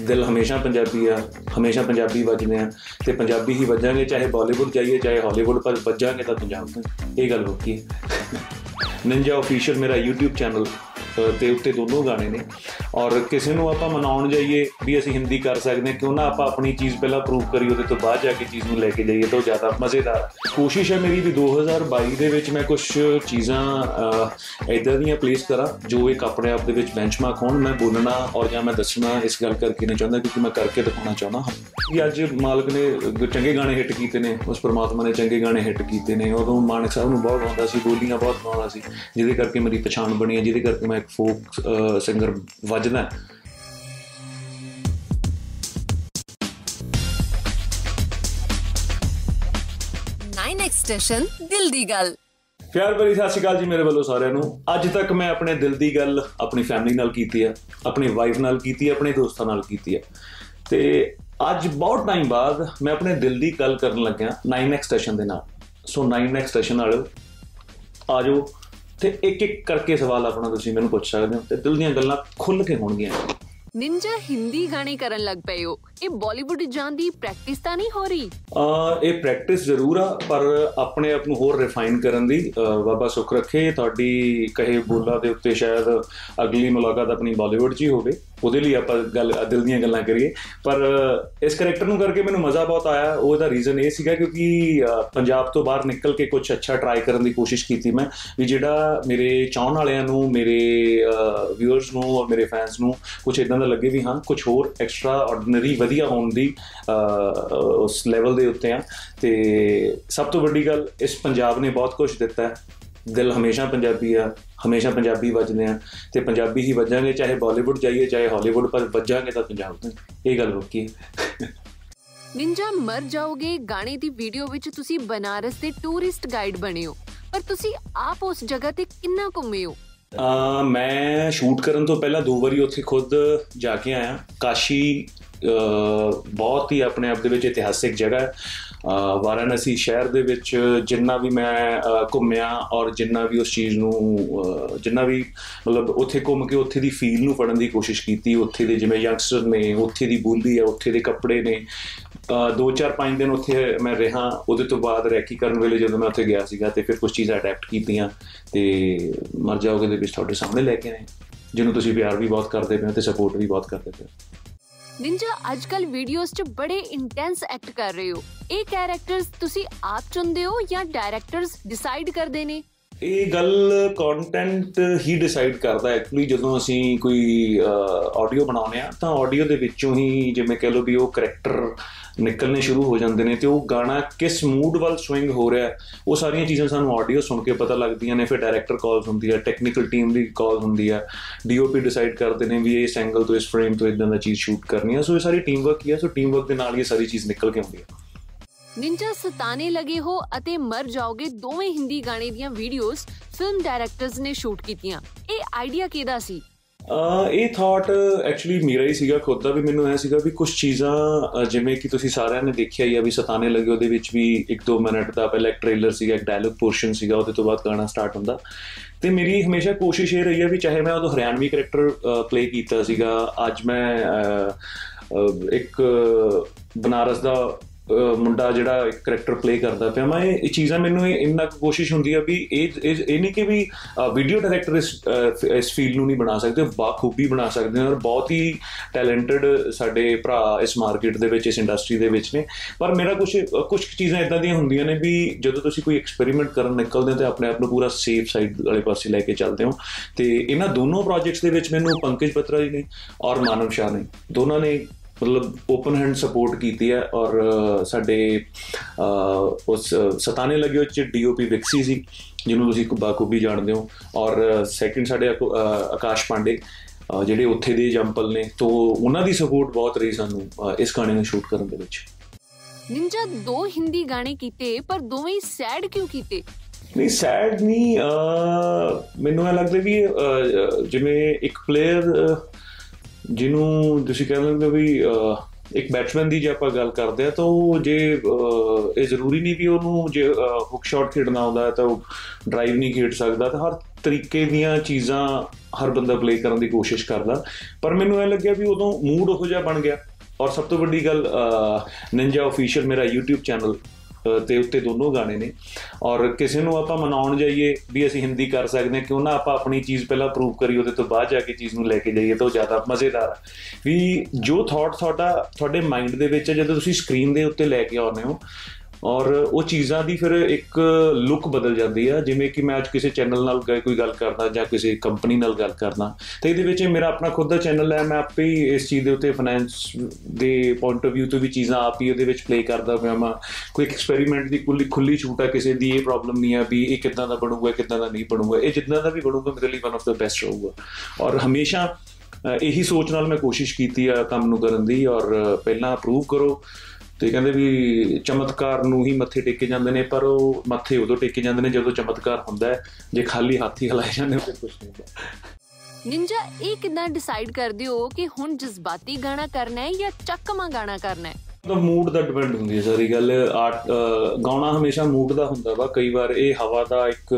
ਦਿਲ ਹਮੇਸ਼ਾ ਪੰਜਾਬੀ ਆ, ਹਮੇਸ਼ਾ ਪੰਜਾਬੀ ਵੱਜਦੇ ਆ ਤੇ ਪੰਜਾਬੀ ਹੀ ਵੱਜਾਂਗੇ, ਚਾਹੇ ਬਾਲੀਵੁੱਡ ਜਾਈਏ, ਚਾਹੇ ਹਾਲੀਵੁੱਡ, ਪਰ ਵੱਜਾਂਗੇ ਤਾਂ ਪੰਜਾਬ ਤੋਂ। ਇਹ ਗੱਲ ਹੋਕੀ ਹੈ। ਨਿੰਜਾ ਅਫੀਸ਼ੀਅਲ ਮੇਰਾ YouTube ਚੈਨਲ ਤੇ ਉੱਤੇ ਦੋਨੋਂ ਗਾਣੇ ਨੇ। ਔਰ ਕਿਸੇ ਨੂੰ ਆਪਾਂ ਮਨਾਉਣ ਜਾਈਏ ਵੀ ਅਸੀਂ ਹਿੰਦੀ ਕਰ ਸਕਦੇ ਹਾਂ, ਕਿਉਂ ਨਾ ਆਪਾਂ ਆਪਣੀ ਚੀਜ਼ ਪਹਿਲਾਂ ਪ੍ਰੂਵ ਕਰੀ ਉਹਦੇ ਤੋਂ ਬਾਅਦ ਜਾ ਕੇ ਚੀਜ਼ ਨੂੰ ਲੈ ਕੇ ਜਾਈਏ, ਤਾਂ ਜ਼ਿਆਦਾ ਮਜ਼ੇਦਾਰ ਕੋਸ਼ਿਸ਼ ਹੈ ਮੇਰੀ ਵੀ 2022 ਦੇ ਵਿੱਚ ਮੈਂ ਕੁਝ ਚੀਜ਼ਾਂ ਇਦਾਂ ਦੀਆਂ ਪਲੇਸ ਕਰਾਂ, ਜੋ ਇੱਕ ਆਪਣੇ ਆਪ ਦੇ ਵਿੱਚ ਬੈਂਚਮਾਰਕ ਹੋਣ। ਮੈਂ ਬੋਲਣਾ ਔਰ ਜਾਂ ਮੈਂ ਦੱਸਣਾ, ਇਸ ਗੱਲ ਕਰਕੇ ਨਹੀਂ ਚਾਹੁੰਦਾ, ਕਿਉਂਕਿ ਮੈਂ ਕਰਕੇ ਦਿਖਾਉਣਾ ਚਾਹੁੰਦਾ ਹਾਂ। ਕਿ ਅੱਜ ਮਾਲਕ ਨੇ ਚੰਗੇ ਗਾਣੇ ਹਿੱਟ ਕੀਤੇ ਨੇ, ਉਸ ਪਰਮਾਤਮਾ ਨੇ ਚੰਗੇ ਗਾਣੇ ਹਿੱਟ ਕੀਤੇ ਨੇ। ਉਦੋਂ ਮਾਨਕ ਸਾਹਿਬ ਨੂੰ ਬਹੁਤ ਆਉਂਦਾ ਸੀ, ਬੋਲੀਆਂ ਬਹੁਤ ਆਉਂਦਾ ਸੀ, ਜਿਹਦੇ ਕਰਕੇ ਮੇਰੀ ਪਛਾਣ ਬਣੀ ਹੈ, ਜਿਹਦੇ ਕਰਕੇ ਮੈਂ ਇੱਕ ਫੋਕ ਸਿੰਗਰ ਵੱਜਦਾ ਸਟੇਸ਼ਨ ਦਿਲ ਦੀ ਗੱਲ ਪਿਆਰ ਭਰੀ ਸਤਿ ਸ਼੍ਰੀ ਅਕਾਲ ਜੀ ਮੇਰੇ ਵੱਲੋਂ ਸਾਰਿਆਂ ਨੂੰ। ਅੱਜ ਤੱਕ ਮੈਂ ਆਪਣੇ ਦਿਲ ਦੀ ਗੱਲ ਆਪਣੀ ਫੈਮਿਲੀ ਨਾਲ ਕੀਤੀ ਹੈ ਆਪਣੀ ਵਾਈਫ ਨਾਲ ਕੀਤੀ ਹੈ ਆਪਣੇ ਦੋਸਤਾਂ ਨਾਲ ਕੀਤੀ ਹੈ। ਤੇ ਅੱਜ ਬਹੁਤ ਟਾਈਮ ਬਾਅਦ ਮੈਂ ਆਪਣੇ ਦਿਲ ਦੀ ਗੱਲ ਕਰਨ ਲੱਗਿਆ 9x ਸਟੇਸ਼ਨ ਦੇ ਨਾਲ। ਸੋ 9x ਸਟੇਸ਼ਨ ਵਾਲਿਓ ਆਜੋ ਤੇ ਇੱਕ ਇੱਕ ਕਰਕੇ ਸਵਾਲ ਆਪਣਾ ਤੁਸੀਂ ਮੈਨੂੰ ਪੁੱਛ ਸਕਦੇ ਹੋ ਤੇ ਦਿਲ ਦੀਆਂ ਗੱਲਾਂ ਖੁੱਲ ਕੇ ਹੋਣਗੀਆਂ। ਨਿੰਜਾ ਹਿੰਦੀ ਗਾਣੇ ਕਰਨ ਲੱਗ ਪਏ ਹੋ। ਇਹ ਬਾਲੀਵੁੱਡ ਜਾਣ ਦੀ ਪ੍ਰੈਕਟਿਸ ਤਾਂ ਨਹੀਂ ਹੋ ਰਹੀ? ਆ, ਇਹ ਪ੍ਰੈਕਟਿਸ ਜ਼ਰੂਰ ਆ, ਪਰ ਆਪਣੇ ਆਪ ਨੂੰ ਹੋਰ ਰਿਫਾਈਨ ਕਰਨ ਦੀ ਬਾਬਾ ਸੁਖ ਰੱਖੇ, ਤੁਹਾਡੀ ਕਹੇ ਬੋਲਾ ਦੇ ਉੱਤੇ ਸ਼ਾਇਦ ਅਗਲੀ ਮੁਲਾਕਾਤ ਆਪਣੀ ਬਾਲੀਵੁੱਡ 'ਚ ਹੀ ਹੋਵੇ, ਉਹਦੇ ਲਈ ਆਪਾਂ ਗੱਲ, ਦਿਲ ਦੀਆਂ ਗੱਲਾਂ ਕਰੀਏ। ਪਰ ਇਸ ਕੈਰੈਕਟਰ ਨੂੰ ਕਰਕੇ ਮੈਨੂੰ ਮਜ਼ਾ ਬਹੁਤ ਆਇਆ ਉਹਦਾ ਰੀਜ਼ਨ ਇਹ ਸੀਗਾ ਕਿਉਂਕਿ ਪੰਜਾਬ ਤੋਂ ਬਾਹਰ ਨਿਕਲ ਕੇ ਕੁਝ ਅੱਛਾ ਟਰਾਈ ਕਰਨ ਦੀ ਕੋਸ਼ਿਸ਼ ਕੀਤੀ ਮੈਂ, ਵੀ ਜਿਹੜਾ ਮੇਰੇ ਚਾਹਣ ਵਾਲਿਆਂ ਨੂੰ, ਮੇਰੇ ਵਿਊਅਰਸ ਨੂੰ ਔਰ ਮੇਰੇ ਫੈਨਸ ਨੂੰ ਕੁਝ ਇਦਾਂ ਦਾ ਲੱਗੇ ਵੀ ਹਾਂ ਕੁਝ ਹੋਰ ਐਕਸਟਰਾ ਆਰਡੀਨਰੀ ਵਧੀਆ ਹੋਣ ਦੀ ਉਸ ਲੈਵਲ ਦੇ ਉੱਤੇ ਆ। ਤੇ ਸਭ ਤੋਂ ਵੱਡੀ ਗੱਲ ਇਸ ਪੰਜਾਬ ਨੇ ਬਹੁਤ ਕੁਝ ਦਿੱਤਾ ਹੈ। ਦਿਲ ਹਮੇਸ਼ਾ ਪੰਜਾਬੀ ਆ ਹਮੇਸ਼ਾ ਪੰਜਾਬੀ ਵੱਜਦੇ ਆ। ਤੇ ਪੰਜਾਬੀ ਹੀ ਵੱਜਾਂਗੇ ਚਾਹੇ ਬਾਲੀਵੁੱਡ ਜਾਈਏ ਚਾਹੇ ਹਾਲੀਵੁੱਡ ਪਰ ਵੱਜਾਂਗੇ ਤਾਂ ਪੰਜਾਬ ਤੋਂ। ਇਹ ਗੱਲ ਹੋਕੀ ਨਿੰਜਾ ਮਰ ਜਾਓਗੇ। ਗਾਣੇ ਦੀ ਵੀਡੀਓ ਵਿੱਚ ਤੁਸੀਂ ਬਨਾਰਸ ਦੇ ਟੂਰਿਸਟ ਗਾਈਡ ਬਣੇ ਹੋ। ਪਰ ਤੁਸੀਂ ਆਪ ਉਸ ਜਗ੍ਹਾ ਤੇ ਕਿੰਨਾ ਘੁੰਮੇ ਹੋ? ਆ ਮੈਂ ਸ਼ੂਟ ਕਰਨ ਤੋਂ ਪਹਿਲਾਂ ਦੋ ਵਾਰੀ ਉੱਥੇ ਖੁਦ ਜਾ ਕੇ ਆਇਆ। ਕਾਸ਼ੀ ਬਹੁਤ ਹੀ ਆਪਣੇ ਆਪ ਦੇ ਵਿੱਚ ਇਤਿਹਾਸਿਕ ਜਗ੍ਹਾ ਹੈ। ਵਾਰਾਣਸੀ ਸ਼ਹਿਰ ਦੇ ਵਿੱਚ ਜਿੰਨਾ ਵੀ ਮੈਂ ਘੁੰਮਿਆ ਔਰ ਜਿੰਨਾ ਵੀ ਉਸ ਚੀਜ਼ ਨੂੰ ਜਿੰਨਾ ਵੀ ਮਤਲਬ ਉੱਥੇ ਘੁੰਮ ਕੇ ਉੱਥੇ ਦੀ ਫੀਲ ਨੂੰ ਫੜਨ ਦੀ ਕੋਸ਼ਿਸ਼ ਕੀਤੀ, ਉੱਥੇ ਦੇ ਜਿਵੇਂ ਯੰਗਸਟਰ ਨੇ, ਉੱਥੇ ਦੀ ਬੋਲੀ ਹੈ, ਉੱਥੇ ਦੇ ਕੱਪੜੇ ਨੇ। ਦੋ ਚਾਰ ਪੰਜ ਦਿਨ ਉੱਥੇ ਮੈਂ ਰਿਹਾ, ਉਹਦੇ ਤੋਂ ਬਾਅਦ ਰੈਕੀ ਕਰਨ ਵੇਲੇ ਜਦੋਂ ਮੈਂ ਉੱਥੇ ਗਿਆ ਸੀਗਾ ਤੇ ਫਿਰ ਕੁਝ ਚੀਜ਼ਾਂ ਅਡੈਪਟ ਕੀਤੀਆਂ ਤੇ ਮਰ ਜਾਓਗੇ ਦੇ ਵਿੱਚ ਤੁਹਾਡੇ ਸਾਹਮਣੇ ਲੈ ਕੇ ਆਏ। ਜਿਹਨੂੰ ਤੁਸੀਂ ਪਿਆਰ ਵੀ ਬਹੁਤ ਕਰਦੇ ਪਏ ਤੇ ਸਪੋਰਟ ਵੀ ਬਹੁਤ ਕਰਦੇ ਪਏ ਨਿੰਜਾ ਅੱਜਕੱਲ ਵੀਡੀਓਜ਼ 'ਚ ਬੜੇ ਇੰਟੈਂਸ ਐਕਟ ਕਰ ਰਹੇ ਹੋ। ਇਹ ਕੈਰੈਕਟਰਸ ਤੁਸੀਂ ਆਪ ਚੁਣਦੇ ਹੋ ਜਾਂ ਡਾਇਰੈਕਟਰਸ ਡਿਸਾਈਡ ਕਰਦੇ ਨੇ? ਇਹ ਗੱਲ ਕੰਟੈਂਟ ਹੀ ਡਿਸਾਈਡ ਕਰਦਾ ਐਕਚੁਅਲੀ ਜਦੋਂ ਅਸੀਂ ਕੋਈ ਆਡੀਓ ਬਣਾਉਂਦੇ ਆ ਤਾਂ ਆਡੀਓ ਦੇ ਵਿੱਚੋਂ ਹੀ ਜਿਵੇਂ ਕਹ ਲਓ ਵੀ ਉਹ ਕੈਰੈਕਟਰ ਨਿਕਲਨੇ ਸ਼ੁਰੂ ਹੋ ਜਾਂਦੇ ਨੇ ਤੇ ਉਹ ਗਾਣਾ ਕਿਸ ਮੂਡ ਵੱਲ ਸਵਿੰਗ ਹੋ ਰਿਹਾ ਉਹ ਸਾਰੀਆਂ ਚੀਜ਼ਾਂ ਸਾਨੂੰ ਆਡੀਓ ਸੁਣ ਕੇ ਪਤਾ ਲੱਗਦੀਆਂ ਨੇ, ਫਿਰ ਡਾਇਰੈਕਟਰ ਕਾਲਸ ਹੁੰਦੀ ਹੈ ਟੈਕਨੀਕਲ ਟੀਮ ਦੀ ਕਾਲ ਹੁੰਦੀ ਹੈ ਡੀਓਪੀ ਡਿਸਾਈਡ ਕਰਦੇ ਨੇ ਵੀ ਇਸ ਐਂਗਲ ਤੋਂ, ਇਸ ਫਰੇਮ ਤੋਂ ਇਦਾਂ ਦਾ ਚੀਜ਼ ਸ਼ੂਟ ਕਰਨੀ ਹੈ, ਸੋ ਇਹ ਸਾਰੀ ਟੀਮ ਵਰਕ ਹੀ ਹੈ, ਸੋ ਟੀਮ ਵਰਕ ਦੇ ਨਾਲ ਇਹ ਸਾਰੀ ਚੀਜ਼ ਨਿਕਲ ਕੇ ਆਉਂਦੀ ਹੈ। ਨਿੰਜਾ ਸਤਾਨੇ ਲਗੇ ਹੋ ਅਤੇ ਮਰ ਜਾਓਗੇ ਦੋਵੇਂ ਹਿੰਦੀ ਗਾਣੇ ਦੀਆਂ ਵੀਡੀਓਜ਼ ਫਿਲਮ ਡਾਇਰੈਕਟਰਸ ਨੇ ਸ਼ੂਟ ਕੀਤੀਆਂ। ਇਹ ਆਈਡੀਆ ਕਿਹਦਾ ਸੀ? ਇਹ ਥਾਟ ਐਕਚੁਅਲੀ ਮੇਰਾ ਹੀ ਸੀਗਾ, ਖੁਦ ਦਾ ਵੀ ਮੈਨੂੰ ਐ ਸੀਗਾ ਵੀ ਕੁਝ ਚੀਜ਼ਾਂ ਜਿਵੇਂ ਕਿ ਤੁਸੀਂ ਸਾਰਿਆਂ ਨੇ ਦੇਖਿਆ ਹੀ ਆ ਵੀ ਸਤਾਨੇ ਲੱਗੇ ਉਹਦੇ ਵਿੱਚ ਵੀ 1-2 ਮਿੰਟ ਦਾ ਪਹਿਲਾਂ ਇੱਕ ਟ੍ਰੇਲਰ ਸੀਗਾ, ਇੱਕ ਡਾਇਲੌਗ ਪੋਰਸ਼ਨ ਸੀਗਾ, ਉਹਦੇ ਤੋਂ ਬਾਅਦ ਗਾਣਾ ਸਟਾਰਟ ਹੁੰਦਾ। ਤੇ ਮੇਰੀ ਹਮੇਸ਼ਾ ਕੋਸ਼ਿਸ਼ ਇਹ ਰਹੀ ਹੈ ਵੀ ਚਾਹੇ ਮੈਂ ਉਹ ਹਰਿਆਣਵੀ ਕੈਰੈਕਟਰ ਪਲੇ ਕੀਤਾ ਸੀਗਾ, ਅੱਜ ਮੈਂ ਇੱਕ ਬਨਾਰਸ ਦਾ ਮੁੰਡਾ ਜਿਹੜਾ ਇੱਕ ਕੈਰੈਕਟਰ ਪਲੇ ਕਰਦਾ ਪਿਆ, ਮੈਂ ਇਹ ਚੀਜ਼ਾਂ ਮੈਨੂੰ ਇੰਨਾ ਕੋਸ਼ਿਸ਼ ਹੁੰਦੀ ਆ ਵੀ ਇਹ ਇਹ ਨਹੀਂ ਕਿ ਵੀ ਵੀਡੀਓ ਡਾਇਰੈਕਟਰ ਇਸ ਇਸ ਫੀਲਡ ਨੂੰ ਨਹੀਂ ਬਣਾ ਸਕਦੇ, ਬਾਖੂਬੀ ਬਣਾ ਸਕਦੇ ਹਨ ਔਰ ਬਹੁਤ ਹੀ ਟੈਲੈਂਟਡ ਸਾਡੇ ਭਰਾ ਇਸ ਮਾਰਕੀਟ ਦੇ ਵਿੱਚ, ਇਸ ਇੰਡਸਟਰੀ ਦੇ ਵਿੱਚ ਨੇ। ਪਰ ਮੇਰਾ ਕੁਝ ਕੁਝ ਚੀਜ਼ਾਂ ਇਦਾਂ ਦੀਆਂ ਹੁੰਦੀਆਂ ਨੇ ਵੀ ਜਦੋਂ ਤੁਸੀਂ ਕੋਈ ਐਕਸਪੈਰੀਮੈਂਟ ਕਰਨ ਨਿਕਲਦੇ ਹੋ ਤੇ ਆਪਣੇ ਆਪ ਨੂੰ ਪੂਰਾ ਸੇਫ ਸਾਈਡ ਵਾਲੇ ਪਾਸੇ ਲੈ ਕੇ ਚੱਲਦੇ ਹੋ ਤੇ ਇਹਨਾਂ ਦੋਨੋਂ ਪ੍ਰੋਜੈਕਟਸ ਦੇ ਵਿੱਚ ਮੈਨੂੰ ਪੰਕਜ ਪਤਰਾ ਜੀ ਨੇ ਔਰ ਮਾਨਵ ਸ਼ਾਹ ਨੇ। ਦੋਨਾਂ ਨੇ ਮਤਲਬ ਓਪਨ ਹੈਂਡ ਸਪੋਰਟ ਕੀਤੀ ਹੈ ਔਰ ਸਾਡੇ ਉਸ ਸਤਾਨੇ ਲੱਗੇ ਵਿੱਚ ਡੀਓਪੀ ਵਿਕਸੀ ਸੀ ਜਿਹਨੂੰ ਤੁਸੀਂ ਬਾਖੂਬੀ ਜਾਣਦੇ ਹੋ ਔਰ ਸੈਕਿੰਡ ਸਾਡੇ ਆਕਾਸ਼ ਪਾਂਡੇ ਜਿਹੜੇ ਉੱਥੇ ਦੇ ਜੰਪਲ ਨੇ ਤੋਂ ਉਹਨਾਂ ਦੀ ਸਪੋਰਟ ਬਹੁਤ ਰਹੀ ਸਾਨੂੰ ਇਸ ਗਾਣੇ ਨੂੰ ਸ਼ੂਟ ਕਰਨ ਦੇ ਵਿੱਚ। ਨਿੰਜਾ ਦੋ ਹਿੰਦੀ ਗਾਣੇ ਕੀਤੇ ਪਰ ਦੋਵੇਂ ਸੈਡ ਕਿਉਂ ਕੀਤੇ? ਨਹੀਂ ਸੈਡ ਨਹੀਂ ਮੈਨੂੰ ਇਹ ਲੱਗਦਾ ਵੀ ਜਿਵੇਂ ਇੱਕ ਪਲੇਅਰ ਜਿਹਨੂੰ ਤੁਸੀਂ ਕਹਿ ਲੈਂਦੇ ਵੀ ਇੱਕ ਬੈਟਸਮੈਨ ਦੀ ਜੇ ਆਪਾਂ ਗੱਲ ਕਰਦੇ ਆ ਤਾਂ ਉਹ ਜੇ ਅਹ, ਇਹ ਜ਼ਰੂਰੀ ਨਹੀਂ ਵੀ ਉਹਨੂੰ ਜੇ ਹੁੱਕ ਸ਼ਾਟ ਖੇਡਣਾ ਆਉਂਦਾ ਹੈ ਤਾਂ ਉਹ ਡਰਾਈਵ ਨਹੀਂ ਖੇਡ ਸਕਦਾ ਤਾਂ ਹਰ ਤਰੀਕੇ ਦੀਆਂ ਚੀਜ਼ਾਂ ਹਰ ਬੰਦਾ ਪਲੇ ਕਰਨ ਦੀ ਕੋਸ਼ਿਸ਼ ਕਰਦਾ। ਪਰ ਮੈਨੂੰ ਇਹ ਲੱਗਿਆ ਵੀ ਉਦੋਂ ਮੂਡ ਉਹੋ ਜਿਹਾ ਬਣ ਗਿਆ। ਔਰ ਸਭ ਤੋਂ ਵੱਡੀ ਗੱਲ ਨਿੰਜਾ ਅਫੀਸ਼ੀਅਲ ਮੇਰਾ YouTube ਚੈਨਲ ਤੇ ਉੱਤੇ ਦੋਨੋਂ ਗਾਣੇ ਨੇ। ਔਰ ਕਿਸੇ ਨੂੰ ਆਪਾਂ ਮਨਾਉਣ ਜਾਈਏ ਵੀ ਅਸੀਂ ਹਿੰਦੀ ਕਰ ਸਕਦੇ ਹਾਂ, ਕਿਉਂ ਨਾ ਆਪਾਂ ਆਪਣੀ ਚੀਜ਼ ਪਹਿਲਾਂ ਪ੍ਰੂਵ ਕਰੀ ਉਹਦੇ ਤੋਂ ਬਾਅਦ ਜਾ ਕੇ ਚੀਜ਼ ਨੂੰ ਲੈ ਕੇ ਜਾਈਏ, ਤਾਂ ਉਹ ਜ਼ਿਆਦਾ ਮਜ਼ੇਦਾਰ ਆ। ਵੀ ਜੋ ਥਾਟ ਤੁਹਾਡਾ, ਤੁਹਾਡੇ ਮਾਈਂਡ ਦੇ ਵਿੱਚ ਹੈ, ਜਦੋਂ ਤੁਸੀਂ ਸਕਰੀਨ ਦੇ ਉੱਤੇ ਲੈ ਕੇ ਆਉਂਦੇ ਹੋ ਔਰ ਉਹ ਚੀਜ਼ਾਂ ਦੀ ਫਿਰ ਇੱਕ ਲੁੱਕ ਬਦਲ ਜਾਂਦੀ ਆ। ਜਿਵੇਂ ਕਿ ਮੈਂ ਅੱਜ ਕਿਸੇ ਚੈਨਲ ਨਾਲ ਗ- ਕੋਈ ਗੱਲ ਕਰਦਾ ਜਾਂ ਕਿਸੇ ਕੰਪਨੀ ਨਾਲ ਗੱਲ ਕਰਦਾ। ਤੇ ਇਹਦੇ ਵਿੱਚ ਇਹ ਮੇਰਾ ਆਪਣਾ ਖੁਦ ਦਾ ਚੈਨਲ ਹੈ। ਮੈਂ ਆਪੇ ਹੀ ਇਸ ਚੀਜ਼ ਦੇ ਉੱਤੇ ਫਾਈਨੈਂਸ ਦੇ ਪੁਆਇੰਟ ਆਫ View ਤੋਂ ਵੀ ਚੀਜ਼ਾਂ ਆਪ ਹੀ ਉਹਦੇ ਵਿੱਚ ਪਲੇ ਕਰਦਾ ਪਿਆ ਮੈਂ ਕੋਈ ਐਕਸਪੈਰੀਮੈਂਟ ਦੀ ਖੁੱਲੀ ਖੁੱਲੀ ਛੂਟ ਆ ਕਿਸੇ ਦੀ ਇਹ ਪ੍ਰੋਬਲਮ ਨਹੀਂ ਆ ਵੀ ਇਹ ਕਿੱਦਾਂ ਦਾ ਬਣੂਗਾ ਕਿੱਦਾਂ ਦਾ ਨਹੀਂ ਬਣੂਗਾ। ਇਹ ਜਿੱਦਾਂ ਦਾ ਵੀ ਬਣੂਗਾ ਮੇਰੇ ਲਈ ਵਨ ਆਫ ਦਾ ਬੈਸਟ ਰਹੂਗਾ। ਔਰ ਹਮੇਸ਼ਾ ਅ, ਇਹੀ ਸੋਚ ਨਾਲ ਮੈਂ ਕੋਸ਼ਿਸ਼ ਕੀਤੀ ਆ ਕੰਮ ਨੂੰ ਕਰਨ ਦੀ। ਔਰ ਅ, ਪਹਿਲਾਂ ਅਪਰੂਵ ਕਰੋ। ਤੇ ਕਹਿੰਦੇ ਵੀ ਚਮਤਕਾਰ ਨੂੰ ਹੀ ਮੱਥੇ ਟੇਕੇ ਜਾਂਦੇ ਨੇ ਪਰ ਉਹ ਮੱਥੇ ਉਦੋਂ ਟੇਕੇ ਜਾਂਦੇ ਨੇ ਜਦੋਂ ਚਮਤਕਾਰ ਹੁੰਦਾ ਹੈ ਜੇ ਖਾਲੀ ਹੱਥ ਹੀ ਹਲਾਏ ਜਾਂਦੇ ਫਿਰ ਕੁਝ ਨਹੀਂ ਹੁੰਦਾ। ਨਿੰਜਾ ਇਹ ਕਿਦਾਂ ਡਿਸਾਈਡ ਕਰਦੇ ਹੋ ਕਿ ਹੁਣ ਜਜ਼ਬਾਤੀ ਗਾਣਾ ਕਰਨਾ ਹੈ ਜਾਂ ਚੱਕਮਾ ਗਾਣਾ ਕਰਨਾ ਹੈ? ਤਾਂ ਮੂਡ ਦਾ ਡਿਪੈਂਡ ਹੁੰਦੀ ਹੈ ਸਾਰੀ ਗੱਲ। ਆਰਟ ਗਾਉਣਾ ਹਮੇਸ਼ਾ ਮੂਡ ਦਾ ਹੁੰਦਾ ਵਾ। ਕਈ ਵਾਰ ਇਹ ਹਵਾ ਦਾ ਇੱਕ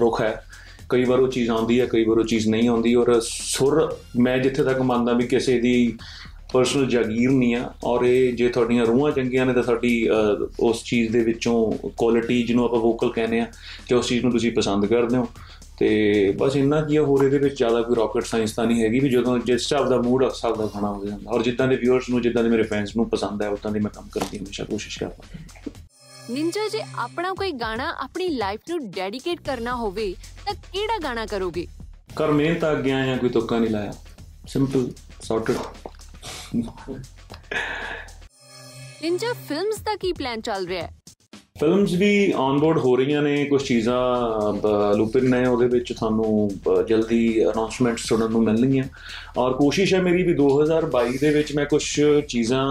ਰੁਖ ਹੈ। ਕਈ ਵਾਰ ਉਹ ਚੀਜ਼ ਆਉਂਦੀ ਹੈ ਕਈ ਵਾਰ ਉਹ ਚੀਜ਼ ਨਹੀਂ ਆਉਂਦੀ। ਔਰ ਸੁਰ ਮੈਂ ਜਿੱਥੇ ਤੱਕ ਮੰਨਦਾ ਵੀ ਕਿਸੇ ਦੀ ਪਰਸਨਲ ਜਾਗੀਰ ਨਹੀਂ ਆ। ਔਰ ਇਹ ਜੇ ਤੁਹਾਡੀਆਂ ਰੂਹਾਂ ਚੰਗੀਆਂ ਨੇ ਤਾਂ ਸਾਡੀ ਉਸ ਚੀਜ਼ ਦੇ ਵਿੱਚੋਂ ਕੁਆਲਿਟੀ ਜਿਹਨੂੰ ਆਪਾਂ ਵੋਕਲ ਕਹਿੰਦੇ ਆ ਕਿ ਉਸ ਚੀਜ਼ ਨੂੰ ਤੁਸੀਂ ਪਸੰਦ ਕਰਦੇ ਹੋ। ਤੇ ਬਸ ਇੰਨਾ ਕੀ ਹੋਰ ਇਹਦੇ ਵਿੱਚ ਜ਼ਿਆਦਾ ਕੋਈ ਰਾਕਟ ਸਾਇੰਸ ਤਾਂ ਨਹੀਂ ਹੈਗੀ ਵੀ ਜਦੋਂ ਜਿਸ ਹਿਸਾਬ ਦਾ ਮੂਡ ਉਸ ਹਿਸਾਬ ਦਾ ਖਾਣਾ ਹੋ ਜਾਂਦਾ। ਔਰ ਜਿੱਦਾਂ ਦੇ ਵਿਊਅਰਸ ਨੂੰ ਜਿੱਦਾਂ ਦੇ ਮੇਰੇ ਫੈਨਸ ਨੂੰ ਪਸੰਦ ਹੈ ਉਦਾਂ ਦੀ ਮੈਂ ਕੰਮ ਕਰਨ ਦੀ ਹਮੇਸ਼ਾ ਕੋਸ਼ਿਸ਼ ਕਰਦਾ। ਨਿੰਜਾ ਜੇ ਆਪਣਾ ਕੋਈ ਗਾਣਾ ਆਪਣੀ ਲਾਈਫ ਨੂੰ ਡੈਡੀਕੇਟ ਕਰਨਾ ਹੋਵੇ ਤਾਂ ਕਿਹੜਾ ਗਾਣਾ ਕਰੋਗੇ? ਕਰ ਮਿਹਨਤ ਆ ਗਿਆ ਜਾਂ ਕੋਈ ਤੁੱਕਾ ਨਹੀਂ ਲਾਇਆ? ਸਿੰਪਲ ਸੌਰਟਡ ਨਿੰਜਾ ਫਿਲਮਸ ਦਾ ਕੀ ਪਲਾਨ ਚੱਲ ਰਿਹਾ ਹੈ? ਫਿਲਮਸ ਵੀ ਔਨਬੋਰਡ ਹੋ ਰਹੀਆਂ ਨੇ ਕੁਝ ਚੀਜ਼ਾਂ ਲੂਪਿਨ ਨੇ ਉਹਦੇ ਵਿੱਚ ਤੁਹਾਨੂੰ ਅ, ਜਲਦੀ ਅਨਾਉਂਸਮੈਂਟਸ ਸੁਣਨ ਨੂੰ ਮਿਲਣਗੀਆਂ। ਔਰ ਕੋਸ਼ਿਸ਼ ਹੈ ਮੇਰੀ ਵੀ 2022 ਦੇ ਵਿੱਚ ਮੈਂ ਕੁਝ ਚੀਜ਼ਾਂ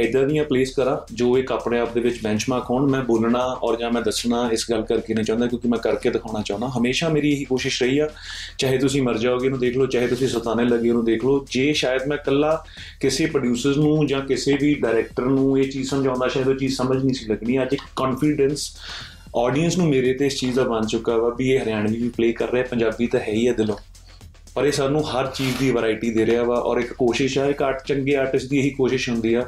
ਇਦਾਂ ਦੀਆਂ ਪਲੇਸ ਕਰਾਂ ਜੋ ਇੱਕ ਆਪਣੇ ਆਪ ਦੇ ਵਿੱਚ ਬੈਂਚਮਾਰਕ ਹੋਣ। ਮੈਂ ਬੋਲਣਾ ਔਰ ਜਾਂ ਮੈਂ ਦੱਸਣਾ ਇਸ ਗੱਲ ਕਰਕੇ ਨਹੀਂ ਚਾਹੁੰਦਾ ਕਿਉਂਕਿ ਮੈਂ ਕਰਕੇ ਦਿਖਾਉਣਾ ਚਾਹੁੰਦਾ। ਹਮੇਸ਼ਾ ਮੇਰੀ ਇਹੀ ਕੋਸ਼ਿਸ਼ ਰਹੀ ਆ ਚਾਹੇ ਤੁਸੀਂ ਮਰ ਜਾਓਗੇ ਨੂੰ ਦੇਖ ਲਓ ਚਾਹੇ ਤੁਸੀਂ ਸਤਾਨੇ ਲੱਗੇ ਨੂੰ ਦੇਖ ਲਓ। ਜੇ ਸ਼ਾਇਦ ਮੈਂ ਇਕੱਲਾ ਕਿਸੇ ਪ੍ਰੋਡਿਊਸਰਸ ਨੂੰ ਜਾਂ ਕਿਸੇ ਵੀ ਡਾਇਰੈਕਟਰ ਨੂੰ ਇਹ ਚੀਜ਼ ਸਮਝਾਉਂਦਾ ਸ਼ਾਇਦ ਉਹ ਚੀਜ਼ ਸਮਝ ਨਹੀਂ ਸੀ ਲੱਗਣੀ। ਅੱਜ ਇੱਕ ਕੌਨਫੀਡੈਂਸ ਆਡੀਅנס ਨੂੰ ਮੇਰੇ ਤੇ ਇਸ ਚੀਜ਼ ਦਾ ਬਣ ਚੁੱਕਾ ਵਾ ਵੀ ਇਹ ਹਰਿਆਣਵੀ ਵੀ ਪਲੇ ਕਰ ਰਿਹਾ, ਪੰਜਾਬੀ ਤਾਂ ਹੈ ਹੀ ਹੈ ਦਿਲੋਂ। ਪਰ ਇਹ ਸਾਨੂੰ ਹਰ ਚੀਜ਼ ਦੀ ਵੈਰਾਈਟੀ ਦੇ ਰਿਹਾ ਵਾ ਔਰ ਇੱਕ ਕੋਸ਼ਿਸ਼ ਹੈ ਇੱਕ ਆਰਟ ਚੰਗੇ ਆਰਟਿਸਟ ਦੀ ਇਹੀ ਕੋਸ਼ਿਸ਼ ਹੁੰਦੀ ਆ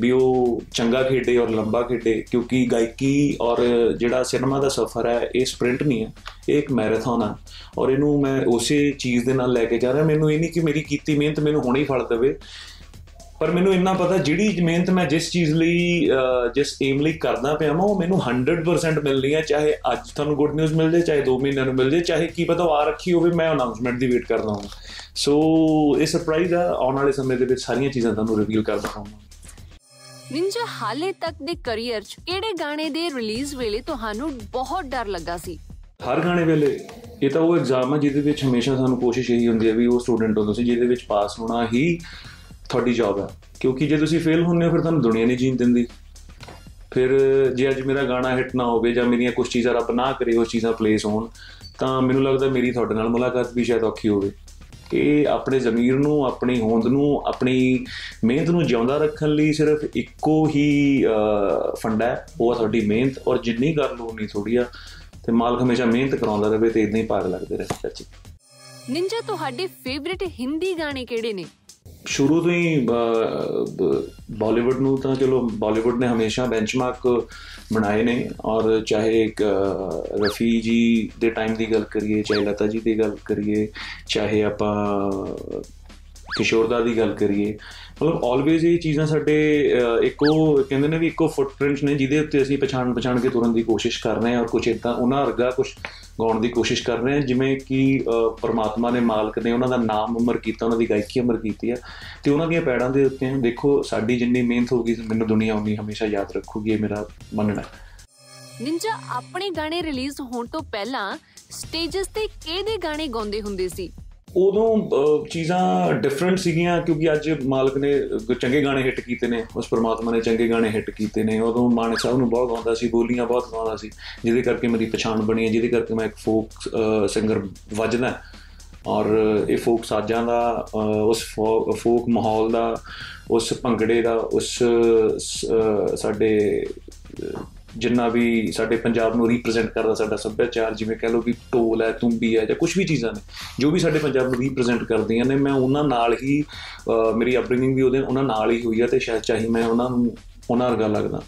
ਵੀ ਉਹ ਚੰਗਾ ਖੇਡੇ ਔਰ ਲੰਬਾ ਖੇਡੇ, ਕਿਉਂਕਿ ਗਾਇਕੀ ਔਰ ਜਿਹੜਾ ਸਿਨੇਮਾ ਦਾ ਸਫ਼ਰ ਹੈ, ਇਹ ਸਪ੍ਰਿੰਟ ਨਹੀਂ ਹੈ, ਇਹ ਇੱਕ ਮੈਰਾਥਨ ਆ। ਔਰ ਇਹਨੂੰ ਮੈਂ ਉਸੇ ਚੀਜ਼ ਦੇ ਨਾਲ ਲੈ ਕੇ ਜਾ ਰਿਹਾ, ਮੈਨੂੰ ਇਹ ਨਹੀਂ ਕਿ ਮੇਰੀ ਕੀਤੀ ਮਿਹਨਤ ਮੈਨੂੰ ਹੁਣੇ ਹੀ ਫਲ ਦੇਵੇ। ਪਰ ਮੈਨੂੰ ਇੰਨਾ ਪਤਾ ਜਿਹੜੀ ਮਿਹਨਤ ਮੈਂ ਜਿਸ ਚੀਜ਼ ਲਈ ਜਿਸ ਏਮ ਲਈ ਕਰਦਾ ਪਿਆ ਮੈਂ ਉਹ ਮੈਨੂੰ 100% ਮਿਲਣੀ ਹੈ ਚਾਹੇ ਅੱਜ ਤੁਹਾਨੂੰ ਗੁੱਡ ਨਿਊਜ਼ ਮਿਲ ਜੇ ਚਾਹੇ 2 ਮਹੀਨਿਆਂ ਨੂੰ ਮਿਲ ਜੇ ਚਾਹੇ ਕੀ ਪਤਾ ਆ ਰੱਖੀ ਹੋਵੇ ਮੈਂ ਅਨਾਉਂਸਮੈਂਟ ਦੀ ਵੇਟ ਕਰਦਾ ਹਾਂ ਸੋ ਇਹ ਸਰਪ੍ਰਾਈਜ਼ ਆ ਆਉਣ ਵਾਲੇ ਸਮੇਂ ਦੇ ਵਿੱਚ ਸਾਰੀਆਂ ਚੀਜ਼ਾਂ ਤੁਹਾਨੂੰ ਰਿਵੀਲ ਕਰਦਾ ਹਾਂ ਨਿੰਜਾ ਹਾਲੇ ਤੱਕ ਦੇ ਕੈਰੀਅਰ 'ਚ ਕਿਹੜੇ ਗਾਣੇ ਦੇ ਰਿਲੀਜ਼ ਵੇਲੇ ਤੁਹਾਨੂੰ ਬਹੁਤ ਡਰ ਲੱਗਾ ਸੀ? ਹਰ ਗਾਣੇ ਵੇਲੇ ਇਹ ਤਾਂ ਉਹ ਐਗਜ਼ਾਮ ਆ ਜਿਹਦੇ ਵਿੱਚ ਹਮੇਸ਼ਾ ਸਾਨੂੰ ਕੋਸ਼ਿਸ਼ ਇਹੀ ਹੁੰਦੀ ਹੈ ਵੀ ਉਹ ਸਟੂਡੈਂਟ ਹੋ ਤੁਸੀਂ ਜਿਹਦੇ ਵਿੱਚ ਪਾਸ ਹੋਣਾ ਹੀ ਤੁਹਾਡੀ ਜੌਬ ਹੈ। ਕਿਉਂਕਿ ਜੇ ਤੁਸੀਂ ਫੇਲ ਹੁੰਦੇ ਹੋ ਫਿਰ ਤੁਹਾਨੂੰ ਦੁਨੀਆ ਨਹੀਂ ਜੀਣ ਦਿੰਦੀ। ਫਿਰ ਜੇ ਅੱਜ ਮੇਰਾ ਗਾਣਾ ਹਿੱਟ ਨਾ ਹੋਵੇ ਜਾਂ ਮੇਰੀਆਂ ਕੁਝ ਚੀਜ਼ਾਂ ਰੱਬ ਨਾ ਕਰੇ ਉਹ ਚੀਜ਼ਾਂ ਪਲੇਸ ਹੋਣ ਤਾਂ ਮੈਨੂੰ ਲੱਗਦਾ ਮੇਰੀ ਤੁਹਾਡੇ ਨਾਲ ਮੁਲਾਕਾਤ ਵੀ ਸ਼ਾਇਦ ਔਖੀ ਹੋਵੇ। ਕਿ ਆਪਣੇ ਜ਼ਮੀਰ ਨੂੰ ਆਪਣੀ ਹੋਂਦ ਨੂੰ ਆਪਣੀ ਮਿਹਨਤ ਨੂੰ ਜਿਉਂਦਾ ਰੱਖਣ ਲਈ ਸਿਰਫ ਇੱਕੋ ਹੀ ਅਹ, ਫੰਡਾ ਹੈ। ਉਹ ਆ ਤੁਹਾਡੀ ਮਿਹਨਤ ਔਰ ਜਿੰਨੀ ਕਰ ਲਓ ਉਨੀ ਥੋੜੀ ਆ। ਤੇ ਮਾਲਕ ਹਮੇਸ਼ਾ ਮਿਹਨਤ ਕਰਾਉਂਦਾ ਰਹੇ ਤੇ ਇਦਾਂ ਹੀ ਭਾਗ ਲੱਗਦੇ ਰਹੇ। ਚਾਚੀ ਨਿੰਜਾ ਤੁਹਾਡੇ ਫੇਵਰਿਟ ਹਿੰਦੀ ਗਾਣੇ ਕਿਹੜੇ ਨੇ? ਸ਼ੁਰੂ ਤੋਂ ਹੀ ਬਾਲੀਵੁੱਡ ਨੂੰ ਤਾਂ ਚਲੋ ਬਾਲੀਵੁੱਡ ਨੇ ਹਮੇਸ਼ਾ ਬੈਂਚਮਾਰਕ ਬਣਾਏ ਨੇ ਔਰ ਚਾਹੇ ਇੱਕ ਅਹ, ਰਫੀ ਜੀ ਦੇ ਟਾਈਮ ਦੀ ਗੱਲ ਕਰੀਏ ਚਾਹੇ ਲਤਾ ਜੀ ਦੀ ਗੱਲ ਕਰੀਏ ਚਾਹੇ ਆਪਾਂ ਕਿਸ਼ੋਰ ਦਾ ਦੀ ਗੱਲ ਕਰੀਏ ਮਤਲਬ ਆਲਵੇਜ਼ ਇਹ ਚੀਜ਼ਾਂ ਸਾਡੇ ਅਹ, ਇੱਕੋ ਕਹਿੰਦੇ ਨੇ ਵੀ ਇੱਕੋ ਫੁੱਟਪ੍ਰਿੰਟਸ ਨੇ ਜਿਹਦੇ ਉੱਤੇ ਅਸੀਂ ਪਛਾਣ ਪਛਾਣ ਕੇ ਤੁਰਨ ਦੀ ਕੋਸ਼ਿਸ਼ ਕਰ ਰਹੇ ਹਾਂ ਔਰ ਕੁਝ ਇਦਾਂ ਉਹਨਾਂ ਵਰਗਾ ਕੁਝ ਗਾਉਣ ਦੀ ਕੋਸ਼ਿਸ਼ ਕਰ ਰਹੇ ਹਾਂ ਜਿਵੇਂ ਕਿ ਅਹ, ਪਰਮਾਤਮਾ ਨੇ ਮਾਲਕ ਨੇ ਉਹਨਾਂ ਦਾ ਨਾਮ ਅਮਰ ਕੀਤਾ ਉਹਨਾਂ ਦੀ ਗਾਇਕੀ ਅਮਰ ਕੀਤੀ ਆ ਤੇ ਉਹਨਾਂ ਦੀਆਂ ਪੈੜਾਂ ਦੇ ਉੱਤੇ ਦੇਖੋ ਸਾਡੀ ਜਿੰਨੀ ਮਿਹਨਤ ਹੋਊਗੀ ਮੈਨੂੰ ਦੁਨੀਆ ਉਨੀ ਹਮੇਸ਼ਾ ਯਾਦ ਰੱਖੂਗੀ ਇਹ ਮੇਰਾ ਮੰਨਣਾ ਹੈ। ਨਿੰਜਾ ਆਪਣੇ ਗਾਣੇ ਰਿਲੀਜ਼ ਹੋਣ ਤੋਂ ਪਹਿਲਾਂ ਸਟੇजेस ਤੇ ਕਿਹਦੇ ਗਾਣੇ ਗਾਉਂਦੇ ਹੁੰਦੇ ਸੀ? ਉਦੋਂ ਅਹ, ਚੀਜ਼ਾਂ ਡਿਫਰੈਂਟ ਸੀਗੀਆਂ ਕਿਉਂਕਿ ਅੱਜ ਮਾਲਕ ਨੇ ਅਹ, ਚੰਗੇ ਗਾਣੇ ਹਿੱਟ ਕੀਤੇ ਨੇ ਉਸ ਪਰਮਾਤਮਾ ਨੇ ਚੰਗੇ ਗਾਣੇ ਹਿੱਟ ਕੀਤੇ ਨੇ। ਉਦੋਂ ਮਾਨਕ ਸਾਹਿਬ ਨੂੰ ਬਹੁਤ ਗਾਉਂਦਾ ਸੀ ਬੋਲੀਆਂ ਬਹੁਤ ਗਾਉਂਦਾ ਸੀ ਜਿਹਦੇ ਕਰਕੇ ਮੇਰੀ ਪਛਾਣ ਬਣੀ ਹੈ ਜਿਹਦੇ ਕਰਕੇ ਮੈਂ ਇੱਕ ਫੋਕ ਸਿੰਗਰ ਵੱਜਦਾ ਔਰ ਇਹ ਫੋਕ ਸਾਜ਼ਾਂ ਦਾ ਅ, ਉਸ ਫੋਕ ਮਾਹੌਲ ਦਾ ਉਸ ਭੰਗੜੇ ਦਾ ਉਸ ਸ- ਅ, ਸਾਡੇ ਅ, ਜਿੰਨਾ ਵੀ ਸਾਡੇ ਪੰਜਾਬ ਨੂੰ ਰਿਪਰੈਜ਼ੈਂਟ ਕਰਦਾ ਸਾਡਾ ਸੱਭਿਆਚਾਰ ਜਿਵੇਂ ਕਹ ਲਓ ਵੀ ਢੋਲ ਹੈ ਤੁੰਬੀ ਹੈ ਜਾਂ ਕੁਝ ਵੀ ਚੀਜ਼ਾਂ ਨੇ ਜੋ ਵੀ ਸਾਡੇ ਪੰਜਾਬ ਨੂੰ ਰਿਪਰੈਜ਼ੈਂਟ ਕਰਦੀਆਂ ਨੇ ਮੈਂ ਉਹਨਾਂ ਨਾਲ ਹੀ ਮੇਰੀ ਅਪਬ੍ਰਿੰਗਿੰਗ ਵੀ ਉਹਦੇ ਉਹਨਾਂ ਨਾਲ ਹੀ ਹੋਈ ਹੈ ਤੇ ਸ਼ਾਇਦ ਚਾਹੀ ਮੈਂ ਉਹਨਾਂ ਨੂੰ ਉਹਨਾਂ ਵਰਗਾ ਲੱਗਦਾ।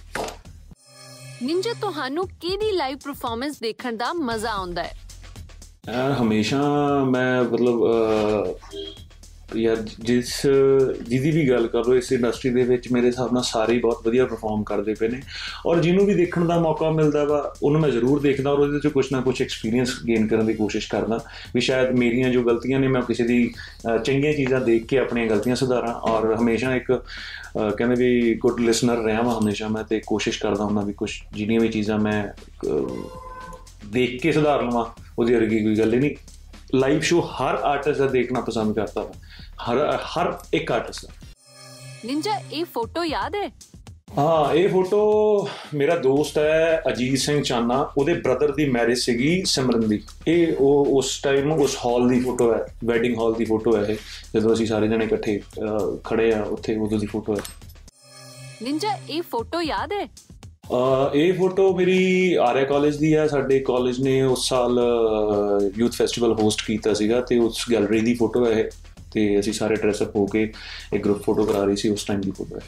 ਨਿੰਜਾ ਤੁਹਾਨੂੰ ਕਿਹਦੀ ਲਾਈਵ ਪਰਫਾਰਮੈਂਸ ਦੇਖਣ ਦਾ ਮਜ਼ਾ ਆਉਂਦਾ ਹੈ? ਯਾਰ ਹਮੇਸ਼ਾ ਮੈਂ ਮਤਲਬ ਅਹ, ਯਾਰ ਜਿਸ ਜਿਹਦੀ ਵੀ ਗੱਲ ਕਰ ਲਓ ਇਸ ਇੰਡਸਟਰੀ ਦੇ ਵਿੱਚ ਮੇਰੇ ਹਿਸਾਬ ਨਾਲ ਸਾਰੇ ਹੀ ਬਹੁਤ ਵਧੀਆ ਪਰਫਾਰਮ ਕਰਦੇ ਪਏ ਨੇ। ਔਰ ਜਿਹਨੂੰ ਵੀ ਦੇਖਣ ਦਾ ਮੌਕਾ ਮਿਲਦਾ ਵਾ ਉਹਨੂੰ ਮੈਂ ਜ਼ਰੂਰ ਦੇਖਦਾ ਔਰ ਉਹਦੇ ਤੋਂ ਕੁਝ ਨਾ ਕੁਝ ਐਕਸਪੀਰੀਅੰਸ ਗੇਨ ਕਰਨ ਦੀ ਕੋਸ਼ਿਸ਼ ਕਰਦਾ ਵੀ ਸ਼ਾਇਦ ਮੇਰੀਆਂ ਜੋ ਗਲਤੀਆਂ ਨੇ ਮੈਂ ਕਿਸੇ ਦੀ ਅਹ, ਚੰਗੀਆਂ ਚੀਜ਼ਾਂ ਦੇਖ ਕੇ ਆਪਣੀਆਂ ਗਲਤੀਆਂ ਸੁਧਾਰਾਂ। ਔਰ ਹਮੇਸ਼ਾ ਇੱਕ ਅਹ, ਕਹਿੰਦੇ ਵੀ ਗੁੱਡ ਲਿਸਨਰ ਰਿਹਾ ਵਾਂ ਹਮੇਸ਼ਾ ਮੈਂ ਤੇ ਕੋਸ਼ਿਸ਼ ਕਰਦਾ ਹੁੰਦਾ ਵੀ ਕੁਝ ਜਿਹੜੀਆਂ ਵੀ ਚੀਜ਼ਾਂ ਮੈਂ ਅਹ, ਦੇਖ ਕੇ ਸੁਧਾਰ ਲਵਾਂ ਉਹਦੀ ਵਰਗੀ ਕੋਈ ਗੱਲ ਹੀ ਨਹੀਂ। ਲਾਈਵ ਸ਼ੋ ਹਰ ਆਰਟਿਸਟ ਦਾ ਦੇਖਣਾ ਪਸੰਦ ਕਰਦਾ ਵਾ ਹਰ ਹਰ ਇੱਕ ਆਰਟਿਸਟ ਦਾ। ਨਿੰਜਾ ਇਹ ਫੋਟੋ ਯਾਦ ਹੈ? ਹਾਂ ਇਹ ਫੋਟੋ ਮੇਰਾ ਦੋਸਤ ਹੈ ਅਜੀਤ ਸਿੰਘ ਚਾਨਾ ਉਹਦੇ ਬ੍ਰਦਰ ਦੀ ਮੈਰਿਜ ਸੀਗੀ ਸਿਮਰਨ ਦੀ। ਇਹ ਉਹ ਉਸ ਟਾਈਮ ਉਸ ਹਾਲ ਦੀ ਫੋਟੋ ਹੈ ਵੈਡਿੰਗ ਹਾਲ ਦੀ ਫੋਟੋ ਹੈ ਇਹ। ਜਦੋਂ ਅਸੀਂ ਸਾਰੇ ਜਣੇ ਇਕੱਠੇ ਖੜੇ ਆ ਉੱਥੇ ਉਦੋਂ ਦੀ ਫੋਟੋ ਹੈ। ਨਿੰਜਾ ਇਹ ਫੋਟੋ ਯਾਦ ਹੈ? ਇਹ ਫੋਟੋ ਮੇਰੀ ਆਰਿਆ ਕਾਲਜ ਦੀ ਹੈ। ਸਾਡੇ ਕਾਲਜ ਨੇ ਉਸ ਸਾਲ ਯੂਥ ਫੈਸਟੀਵਲ ਹੋਸਟ ਕੀਤਾ ਸੀਗਾ ਤੇ ਉਸ ਗੈਲਰੀ ਦੀ ਫੋਟੋ ਹੈ ਇਹ। ਤੇ ਅਸੀਂ ਸਾਰੇ ਡਰੈਸ ਅਪ ਹੋ ਕੇ ਇੱਕ ਗਰੁੱਪ ਫੋਟੋ ਕਰਾ ਰਹੀ ਸੀ ਉਸ ਟਾਈਮ ਦੀ ਫੋਟੋ ਹੈ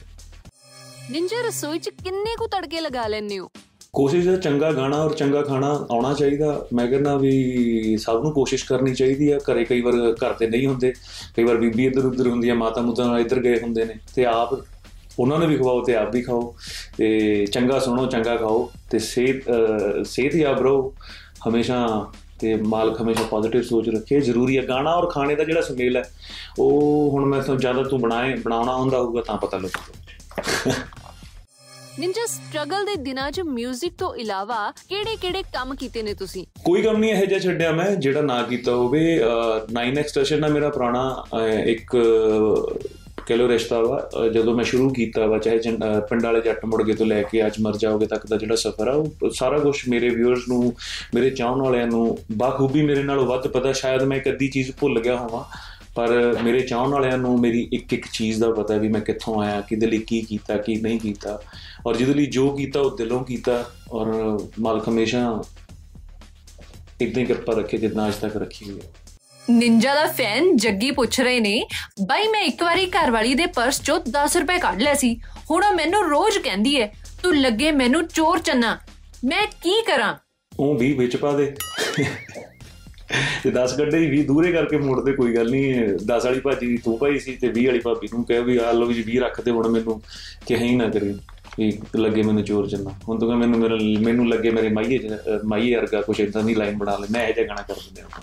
ਨਿੰਜਾ ਰਸੋਈ 'ਚ ਕਿੰਨੇ ਕੁ ਤੜਕੇ ਲਗਾ ਲੈਂਦੇ ਹੋ? ਕੋਸ਼ਿਸ਼ ਹੈ ਚੰਗਾ ਗਾਣਾ ਔਰ ਚੰਗਾ ਖਾਣਾ ਆਉਣਾ ਚਾਹੀਦਾ। ਮੈਂ ਕਹਿੰਦਾ ਵੀ ਸਭ ਨੂੰ ਕੋਸ਼ਿਸ਼ ਕਰਨੀ ਚਾਹੀਦੀ ਆ ਘਰੇ ਕਈ ਵਾਰ ਘਰ ਤੇ ਨਹੀਂ ਹੁੰਦੇ। ਕਈ ਵਾਰ ਬੀਬੀ ਇੱਧਰ ਉੱਧਰ ਹੁੰਦੀ ਆ ਮਾਤਾ ਮੁੱਤਾ ਨਾਲ ਇੱਧਰ ਗਏ ਹੁੰਦੇ ਨੇ। ਤੇ ਆਪ ਉਹਨਾਂ ਨੂੰ ਵੀ ਖਵਾਓ ਤੇ ਆਪ ਵੀ ਖਾਓ ਤੇ ਚੰਗਾ ਸੁਣੋ ਚੰਗਾ ਖਾਓ ਤੇ ਸਿਹਤ ਸਿਹਤਯਾਬ ਰਹੋ ਹਮੇਸ਼ਾ ਤੇ ਮਾਲਕ ਹਮੇਸ਼ਾ ਪੋਜ਼ਿਟਿਵ ਸੋਚ ਰੱਖੇ। ਜ਼ਰੂਰੀ ਹੈ ਗਾਣਾ ਔਰ ਖਾਣੇ ਦਾ ਜਿਹੜਾ ਸੁਮੇਲ ਹੈ ਉਹ ਹੁਣ ਮੈਂ ਤੁਹਾਨੂੰ ਜ਼ਿਆਦਾ ਤੂੰ ਬਣਾਏ ਬਣਾਉਣਾ ਹੁੰਦਾ ਹੋਊਗਾ ਤਾਂ ਪਤਾ ਲੱਗੂਗਾ ਨਿੰਜਾ ਸਟਰਗਲ ਦੇ ਦਿਨਾਂ 'ਚ 뮤직 ਤੋਂ ਇਲਾਵਾ ਕਿਹੜੇ-ਕਿਹੜੇ ਕੰਮ ਕੀਤੇ ਨੇ ਤੁਸੀਂ? ਕੋਈ ਕੰਮ ਨਹੀਂ ਇਹੋ ਜਿਹਾ ਛੱਡਿਆ ਮੈਂ ਜਿਹੜਾ ਨਾ ਕੀਤਾ ਹੋਵੇ। 9x ਸਟੇਸ਼ਨ ਨਾਲ ਮੇਰਾ ਪੁਰਾਣਾ ਇੱਕ ਕਹ ਲੋ ਰਿਸ਼ਤਾ ਵਾ। ਅਹ, ਜਦੋਂ ਮੈਂ ਸ਼ੁਰੂ ਕੀਤਾ ਵਾ ਚਾਹੇ ਚੰ- ਅਹ, ਪਿੰਡ ਵਾਲੇ ਜੱਟ ਮੁੜ ਗਏ ਤੋਂ ਲੈ ਕੇ ਅੱਜ ਮਰ ਜਾਓਗੇ ਤੱਕ ਦਾ ਜਿਹੜਾ ਸਫ਼ਰ ਆ ਉਹ ਸਾਰਾ ਕੁਝ ਮੇਰੇ ਵਿਊਅਰਸ ਨੂੰ ਮੇਰੇ ਚਾਹਣ ਵਾਲਿਆਂ ਨੂੰ ਬਾਖੂਬੀ ਮੇਰੇ ਨਾਲੋਂ ਵੱਧ ਪਤਾ ਸ਼ਾਇਦ ਮੈਂ ਇੱਕ ਅੱਧੀ ਚੀਜ਼ ਭੁੱਲ ਗਿਆ ਹੋਵਾਂ ਪਰ ਮੇਰੇ ਚਾਹਣ ਵਾਲਿਆਂ ਨੂੰ ਮੇਰੀ ਇੱਕ ਇੱਕ ਚੀਜ਼ ਦਾ ਪਤਾ ਵੀ ਮੈਂ ਕਿੱਥੋਂ ਆਇਆ ਕਿਹਦੇ ਲਈ ਕੀ ਕੀਤਾ ਕੀ ਨਹੀਂ ਕੀਤਾ। ਔਰ ਜਿਹਦੇ ਲਈ ਜੋ ਕੀਤਾ ਉਹ ਦਿਲੋਂ ਕੀਤਾ। ਔਰ ਮਾਲਕ ਹਮੇਸ਼ਾ ਇਦਾਂ ਹੀ ਕਿਰਪਾ ਰੱਖੇ ਜਿੰਨਾ ਅੱਜ ਤੱਕ ਰੱਖੀ ਹੋਈ ਹੈ ਨਿੰਜਾ ਦਾ ਫੈਨ ਜੱਗੀ ਪੁੱਛ ਰਹੇ ਨੇ, ਬਾਈ ਮੈਂ ਇੱਕ ਵਾਰੀ ਘਰਵਾਲੀ ਦੇ ਪਰਸ ਚੋਂ 10 ਰੁਪਏ ਕੱਢ ਲਿਆ ਸੀ, ਹੁਣ ਉਹ ਮੈਨੂੰ ਰੋਜ਼ ਕਹਿੰਦੀ ਹੈ ਤੂੰ ਲੱਗੇ ਮੈਨੂੰ ਚੋਰ ਚੰਨਾ, ਮੈਂ ਕੀ ਕਰਾਂ? ਉਹ ਵੀ ਵਿੱਚ ਪਾ ਦੇ। ਤੇ 10 ਗੱਡੇ ਹੀ 20 ਦੂਰੇ ਕਰਕੇ ਮੋੜਦੇ ਕੋਈ ਗੱਲ ਨਹੀਂ 10 ਵਾਲੀ ਭਾਜੀ ਤੂੰ ਭਾਈ ਸੀ ਤੇ 20 ਵਾਲੀ ਭਾਬੀ ਨੂੰ ਕਹਿ ਵੀ ਆ ਲੋ ਜੀ 20 ਰੱਖ ਦੇ ਹੁਣ ਮੈਨੂੰ ਕਿਹਾ ਹੀ ਨਾ ਕਰੀ ਵੀ ਲੱਗੇ ਮੈਨੂੰ ਚੋਰ ਚੰਨਾ। ਹੁਣ ਤੂੰ ਕਹ, ਮੈਨੂੰ, ਮੇਰਾ, ਮੈਨੂੰ ਲੱਗੇ ਮੇਰੇ ਮਾਈਏ ਚ- ਅਹ ਮਾਈਏ ਵਰਗਾ ਕੁਛ ਇਦਾਂ ਦੀ ਲਾਈਨ ਬਣਾ ਲੈ, ਮੈਂ ਇਹ ਜਿਹਾ ਗਾਣਾ ਕਰ ਦਿੰਦੇ ਆਪਾਂ